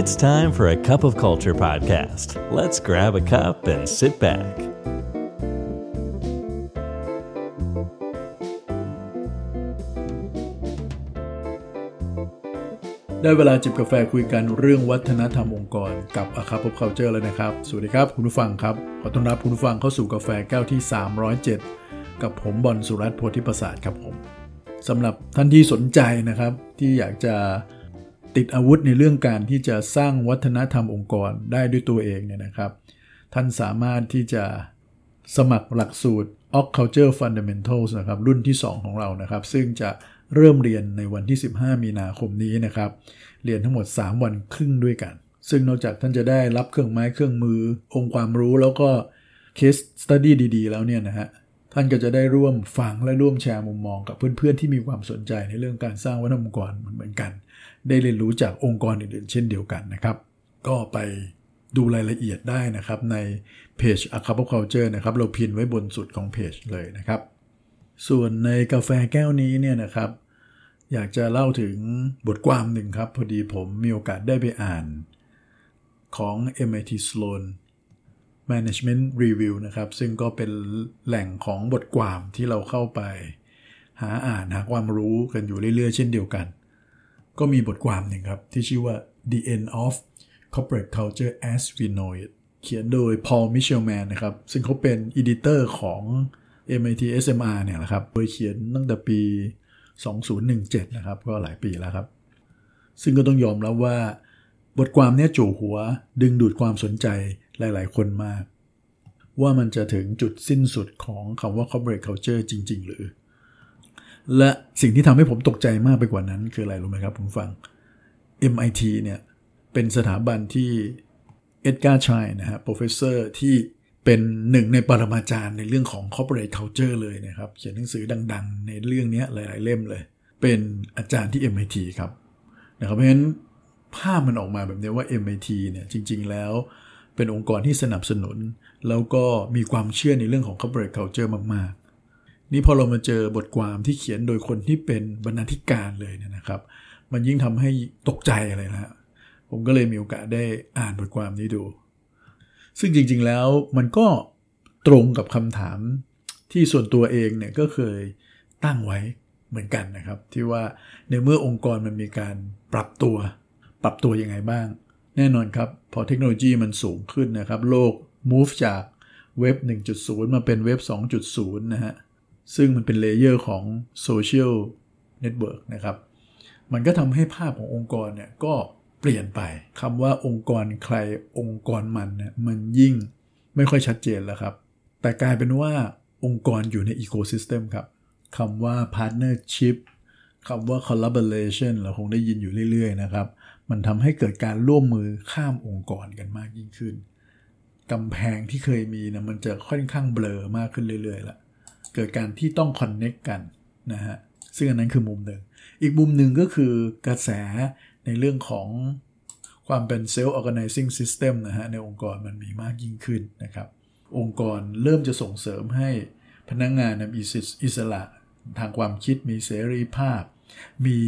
It's time for a cup of culture podcast. Let's grab a cup and sit back. ได้เวลาจิบกาแฟคุยกันเรื่องวัฒนธรรมองค์กรกับอาคาพบเคาเจอร์แล้วนะครับ สวัสดีครับคุณผู้ฟังครับ ขอต้อนรับคุณผู้ฟังเข้าสู่กาแฟแก้วที่ 307 กับผมบอลสุรัตน์โพธิประสาทครับผมสำหรับท่านที่สนใจนะครับที่อยากจะ ติดอาวุธในเรื่องการที่จะสร้างวัฒนธรรมองค์กรได้ด้วยตัวเองเนี่ยนะครับ ท่านสามารถที่จะสมัครหลักสูตร o c Culture Fundamentals นะครับ รุ่นที่ 2 ของเรานะครับ ซึ่งจะเริ่มเรียนในวันที่ 15 มีนาคมนี้นะครับ เรียนทั้งหมด 3 วันครึ่งด้วยกัน ซึ่งนอกจากท่านจะได้รับเครื่องไม้เครื่องมือ องค์ความรู้แล้วก็เคสสตัดดี้ดี ๆ แล้วเนี่ยนะฮะท่านก็จะได้ร่วมฟังและร่วมแชร์มุมมองกับเพื่อนๆที่มีความสนใจในเรื่องการสร้างวัฒนธรรมองค์กรเหมือนกัน ได้เรียนรู้จากองค์กรอื่นๆ เช่นเดียวกันนะครับ ก็ไปดูรายละเอียดได้นะครับในเพจ a c u p o Culture นะครับเราพินไว้บนสุดของเพจเลยนะครับ ส่วนในกาแฟแก้วนี้เนี่ยนะครับ อยากจะเล่าถึงบทความหนึ่งครับ พอดีผมมีโอกาสได้ไปอ่าน ของ MIT Sloan Management Review นะครับ ซึ่งก็เป็นแหล่งของบทความที่เราเข้าไป หาอ่านหาความรู้กันอยู่เรื่อยๆ เช่นเดียวกัน ก็มีบทความหนึ่งครับ ที่ชื่อว่า The End of Corporate Culture as We Know It เขียนโดย Paul Michelman นะครับ ซึ่งเขาเป็นอีดิเตอร์ของ MIT SMR เนี่ยแหละครับ โดยเขียนตั้งแต่ปี 2017 นะครับ ก็หลายปีแล้วครับ ซึ่งก็ต้องยอมรับวว่า บทความนี้จู่หัวดึงดูดความสนใจหลาย ๆ คนมาก ว่ามันจะถึงจุดสิ้นสุดของคำว่า corporate culture จริง ๆ หรือ และสิ่งที่ทำให้ผมตกใจมากไปกว่านั้น คืออะไรรู้ไหมครับผมฟัง MIT เนี่ยเป็นสถาบันที่เอ็ดการ์ชัยนะฮะ professor ที่เป็นหนึ่งในปรมาจารย์ในเรื่องของ corporate culture เลยนะครับ เขียนหนังสือดังๆ ในเรื่องนี้หลาย ๆ เล่มเลย เป็นอาจารย์ที่ MIT ครับนะครับเพราะฉะนั้นภาพมันออกมาแบบนี้ว่า MIT เนี่ยจริง ๆ แล้วเป็นองค์กรที่สนับสนุน แล้วก็มีความเชื่อในเรื่องของ corporate culture มาก ๆ นี่พอเรามาเจอบทความที่เขียนโดยคนที่เป็นบรรณาธิการเลยเนี่ยนะครับ มันยิ่งทำให้ตกใจอะไรนะผมก็เลยมีโอกาสได้อ่านบทความนี้ดู ซึ่งจริงๆแล้วมันก็ตรงกับคำถามที่ส่วนตัวเองเนี่ยก็เคยตั้งไว้เหมือนกันนะครับ ที่ว่าในเมื่อองค์กรมันมีการปรับตัว ปรับตัวยังไงบ้าง แน่นอนครับ พอเทคโนโลยีมันสูงขึ้นนะครับ โลก move จากเว็บ 1.0 มาเป็นเว็บ 2.0 นะฮะ ซึ่งมันเป็น layer ของ social network นะครับ มันก็ทำให้ภาพขององค์กรเนี่ยก็เปลี่ยนไปคำว่าองค์กรใครองค์กรมันเนี่ยมันยิ่งไม่ค่อยชัดเจนแล้วครับ แต่กลายเป็นว่าองค์กรอยู่ในอีโคซิสเต็มครับคำว่า partnership คำว่า collaboration เราคงได้ยินอยู่เรื่อย ๆ นะครับ มันทำให้เกิดการร่วมมือข้ามองค์กรกันมากยิ่งขึ้นกำแพงที่เคยมีนะมันจะค่อนข้างเบลอมากขึ้นเรื่อยๆละ เกิดการที่ต้องคอนเน็กกันนะฮะซึ่งอันนั้นคือมุมหนึ่ง อีกมุมหนึ่งก็คือกระแสในเรื่องของความเป็น self organizing system นะฮะในองค์กรมันมีมากยิ่งขึ้นนะครับ องค์กรเริ่มจะส่งเสริมให้พนักงงานมีอิสระทางความคิดมีเสรีภาพ มี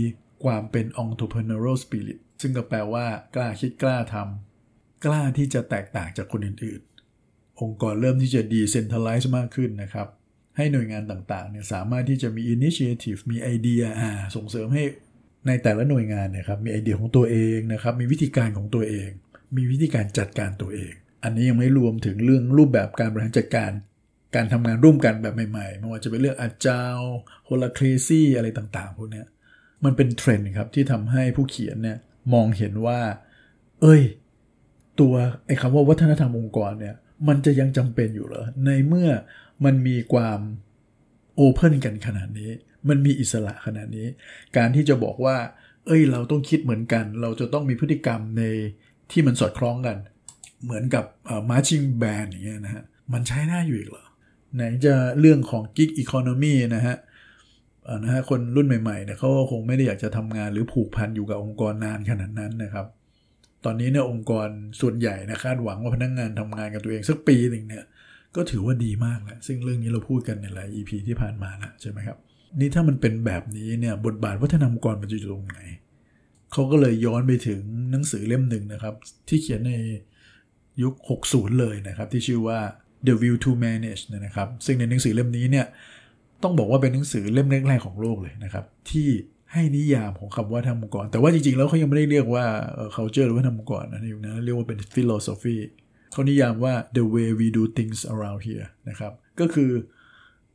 ความเป็น entrepreneurial spirit ซึ่งก็แปลว่ากล้าคิดกล้าทำกล้าที่จะแตกต่างจากคนอื่นๆ องค์กรเริ่มที่จะ decentralize มากขึ้นนะครับ ให้หน่วยงานต่างๆเนี่ยสามารถที่จะมี initiative มีไอเดียส่งเสริมให้ในแต่ละหน่วยงานเนี่ยครับมีไอเดียของตัวเองนะครับมีวิธีการของตัวเอง มีวิธีการจัดการตัวเอง อันนี้ยังไม่รวมถึงเรื่องรูปแบบการบริหารจัดการ การทำงานร่วมกันแบบใหม่ๆไม่ว่าจะเป็นเรื่อง agile holacracy อะไรต่างๆพวกนี้มันเป็นเทรนด์ครับที่ทำให้ผู้เขียนเนี่ยมองเห็นว่า เอ้ย ตัวไอ้คำว่าวัฒนธรรมองค์กรเนี่ยมันจะยังจำเป็นอยู่เหรอในเมื่อ มันมีความโอเพนกันขนาดนี้ มันมีอิสระขนาดนี้ การที่จะบอกว่า เอ้ยเราต้องคิดเหมือนกัน เราจะต้องมีพฤติกรรมในที่มันสอดคล้องกัน เหมือนกับมาร์ชิงแบนอย่างเงี้ยนะฮะมันใช้ได้อยู่อีกเหรอ ไหนจะเรื่องของกิ๊กอีโคโนมีนะฮะนะฮะคนรุ่นใหม่ๆเนี่ยเขาคงไม่ได้อยากจะทำงานหรือผูกพันอยู่กับองค์กรนานขนาดนั้นนะครับ ตอนนี้เนี่ยองค์กรส่วนใหญ่นะคาดหวังว่าพนักงงานทำงานกับตัวเองสักปีหนึ่งเนี่ย ก็ถือว่าดีมากแล้วซึ่งเรื่องนี้เราพูดกันในหลาย EP ที่ผ่านมาแล้วใช่ไหมครับ นี่ถ้ามันเป็นแบบนี้เนี่ยบทบาทวัฒนธรรมองค์กรมันจะอยู่ตรงไหนเขาก็เลยย้อนไปถึงหนังสือเล่มหนึ่งนะครับ ที่เขียนในยุค 60 เลยนะครับ ที่ชื่อว่า The View to Manage นะครับ ซึ่งในหนังสือเล่มนี้เนี่ยต้องบอกว่าเป็นหนังสือเล่มแรกๆของโลกเลยนะครับ ที่ให้นิยามของคำว่าธรรมองค์กร แต่ว่าจริงๆ แล้วเขายังไม่ได้เรียกว่า culture หรือว่าธรรมองค์กรนะอยู่นะเรียกว่าเป็น philosophy เขานิยามว่า the way we do things around here นะครับ ก็คือ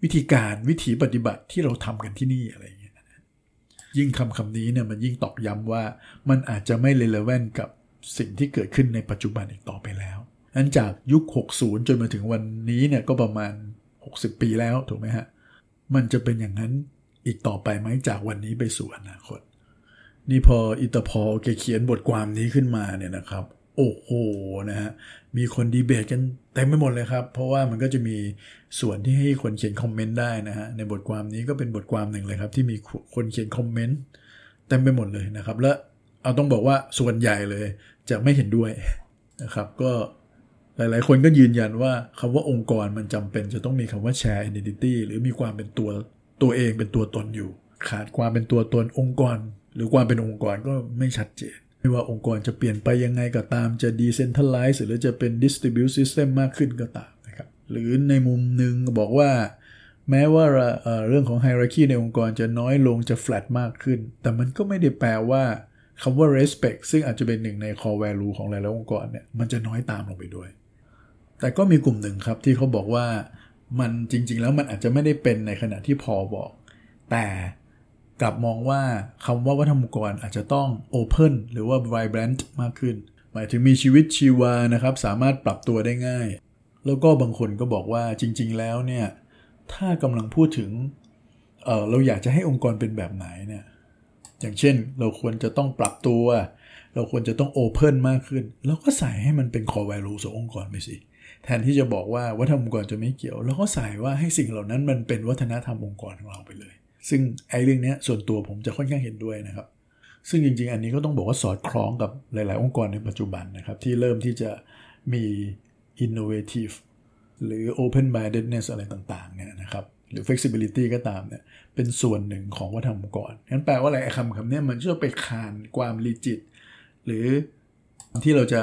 วิธีการวิธีปฏิบัติที่เราทำกันที่นี่อะไรอย่างเงี้ยยิ่งคำคำนี้เนี่ยมันยิ่งตอกย้ำว่ามันอาจจะไม่ relevant กับสิ่งที่เกิดขึ้นในปัจจุบันอีกต่อไปแล้วนั้นจากยุค 60 จนมาถึงวันนี้เนี่ยก็ประมาณ 60 ปีแล้วถูกไหมฮะ มันจะเป็นอย่างนั้นอีกต่อไปไหมจากวันนี้ไปสู่อนาคต นี่พออิตาพอแกเขียนบทความนี้ขึ้นมาเนี่ยนะครับ โอ้โหนะฮะมีคนดีเบตกันเต็มไปหมดเลยครับ เพราะว่ามันก็จะมีส่วนที่ให้คนเขียนคอมเมนต์ได้นะฮะในบทความนี้ก็เป็นบทความหนึ่งเลยครับ ที่มีคนเขียนคอมเมนต์เต็มไปหมดเลยนะครับ และเอาต้องบอกว่าส่วนใหญ่เลยจะไม่เห็นด้วยนะครับ ก็หลาย ๆ คนก็ยืนยันว่าคำว่าองค์กรมันจำเป็นจะต้องมีคำว่า share identity หรือมีความเป็นตัวตัวเองเป็นตัวตนอยู่ ขาดความเป็นตัวตนองค์กร หรือความเป็นองค์กรก็ไม่ชัดเจน ไม่ว่าองค์กรจะเปลี่ยนไปยังไงก็ตามจะ decentralize หรือจะเป็น distribute system มากขึ้นก็ตามนะครับหรือในมุมหนึ่งบอกว่า แม้ว่าเรื่องของ hierarchy ในองค์กรจะน้อยลงจะ flat มากขึ้น แต่มันก็ไม่ได้แปลว่าคำว่า respect ซึ่งอาจจะเป็นหนึ่งใน core value ของหลายๆองค์กรเนี่ยมันจะน้อยตามลงไปด้วย แต่ก็มีกลุ่มหนึ่งครับที่เขาบอกว่ามันจริง ๆ แล้วมันอาจจะไม่ได้เป็นในขณะที่พอบอก แต่ กลับมองว่าคำว่าวัฒนธรรมกรอาจจะต้อง Open หรือว่า Vibrant มากขึ้น หมายถึงมีชีวิตชีวานะครับ สามารถปรับตัวได้ง่าย แล้วก็บางคนก็บอกว่าจริง ๆ แล้วเนี่ยถ้ากำลังพูดถึงเเราอยากจะให้องค์กรเป็นแบบไหนเนี่ยอย่างเช่นเราควรจะต้องปรับตัว เราควรจะต้องโอเพนมากขึ้น แล้วก็ใส่ให้มันเป็นคอ e value ขององค์กรไปสิ แทนที่จะบอกว่าวัฒนธรรมองค์กรจะไม่เกี่ยว แล้วก็ใส่ว่าให้สิ่งเหล่านั้นมันเป็นวัฒนธรรมองค์กรของเราไปเลย ซึ่งไอ้เรื่องนี้ส่วนตัวผมจะค่อนข้างเห็นด้วยนะครับ ซึ่งจริง ๆ อันนี้ก็ต้องบอกว่าสอดคล้องกับหลาย ๆ องค์กรในปัจจุบันนะครับ ที่เริ่มที่จะมี innovative หรือ open mindedness อะไรต่าง ๆ เนี่ยนะครับหรือ flexibility ก็ตามเนี่ยเป็นส่วนหนึ่งของวัฒนธรรมองค์กรงั้นแปลว่าอะไรคำคำนี้มันจะไปคานความ rigid หรือที่เราจะ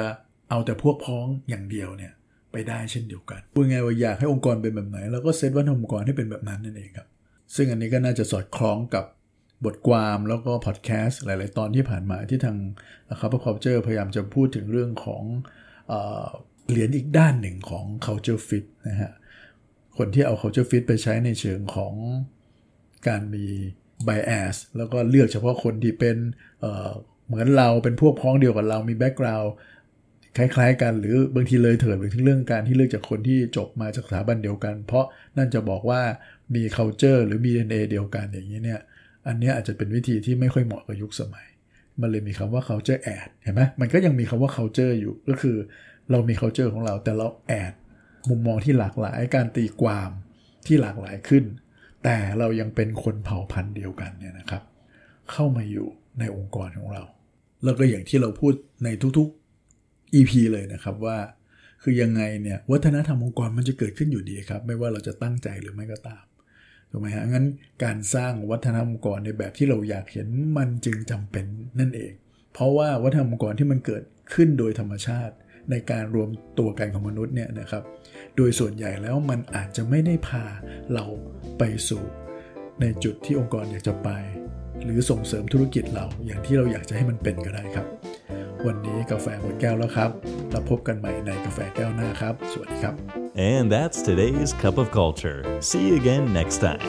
เอาแต่พวกพ้องอย่างเดียวเนี่ยไปได้เช่นเดียวกันพูดง่ายว่าอยากให้องค์กรเป็นแบบไหนแล้วก็เซตวัฒนธรรมองค์กรให้เป็นแบบนั้นนั่นเองครับ ซึ่งอันนี้ก็น่าจะสอดคล้องกับบทความแล้วก็พอดแคสต์หลาย ๆ ตอนที่ผ่านมาที่ทางคาร์บ culture พยายามจะพูดถึงเรื่องของเหรียญอีกด้านหนึ่งของ culture fit นะฮะ คนที่เอา culture fit ไปใช้ในเชิงของการมี bias แล้วก็เลือกเฉพาะคนที่เป็นเเหมือนเราเป็นพวกพ้องเดียวกับเรามี background คล้าย ๆ กันหรือบางทีเลยเถิดไปถึงเรื่องการที่เลือกจากคนที่จบมาจากสถาบันเดียวกัน เพราะนั่นจะบอกว่า มี culture หรือมี DNA เดียวกันอย่างนี้เนี่ย อันนี้อาจจะเป็นวิธีที่ไม่ค่อยเหมาะกับยุคสมัย มันเลยมีคำว่า culture add เห็นไหมมันก็ยังมีคำว่า culture อยู่ ก็คือเรามี culture ของเรา แต่เรา add มุมมองที่หลากหลาย การตีความที่หลากหลายขึ้น แต่เรายังเป็นคนเผ่าพันธุ์เดียวกันเนี่ยนะครับ เข้ามาอยู่ในองค์กรของเรา แล้วก็อย่างที่เราพูดในทุกๆ EP เลยนะครับว่าคือยังไงเนี่ยวัฒนธรรมองค์กรมันจะเกิดขึ้นอยู่ดีครับ ไม่ว่าเราจะตั้งใจหรือไม่ก็ตาม ถูกไหมฮะงั้นการสร้างวัฒนธรรมองค์กรในแบบที่เราอยากเห็นมันจึงจำเป็นนั่นเอง เพราะว่าวัฒนธรรมองค์กรที่มันเกิดขึ้นโดยธรรมชาติ ในการรวมตัวกันของมนุษย์เนี่ยนะครับ โดยส่วนใหญ่แล้วมันอาจจะไม่ได้พาเราไปสู่ ในจุดที่องค์กรอยากจะไป หรือส่งเสริมธุรกิจเราอย่างที่เราอยากจะให้มันเป็นก็ได้ครับ วันนี้กาแฟหมดแก้วแล้วครับ แล้วพบกันใหม่ในกาแฟแก้วหน้าครับ สวัสดีครับ And that's today's cup of culture. See you again next time.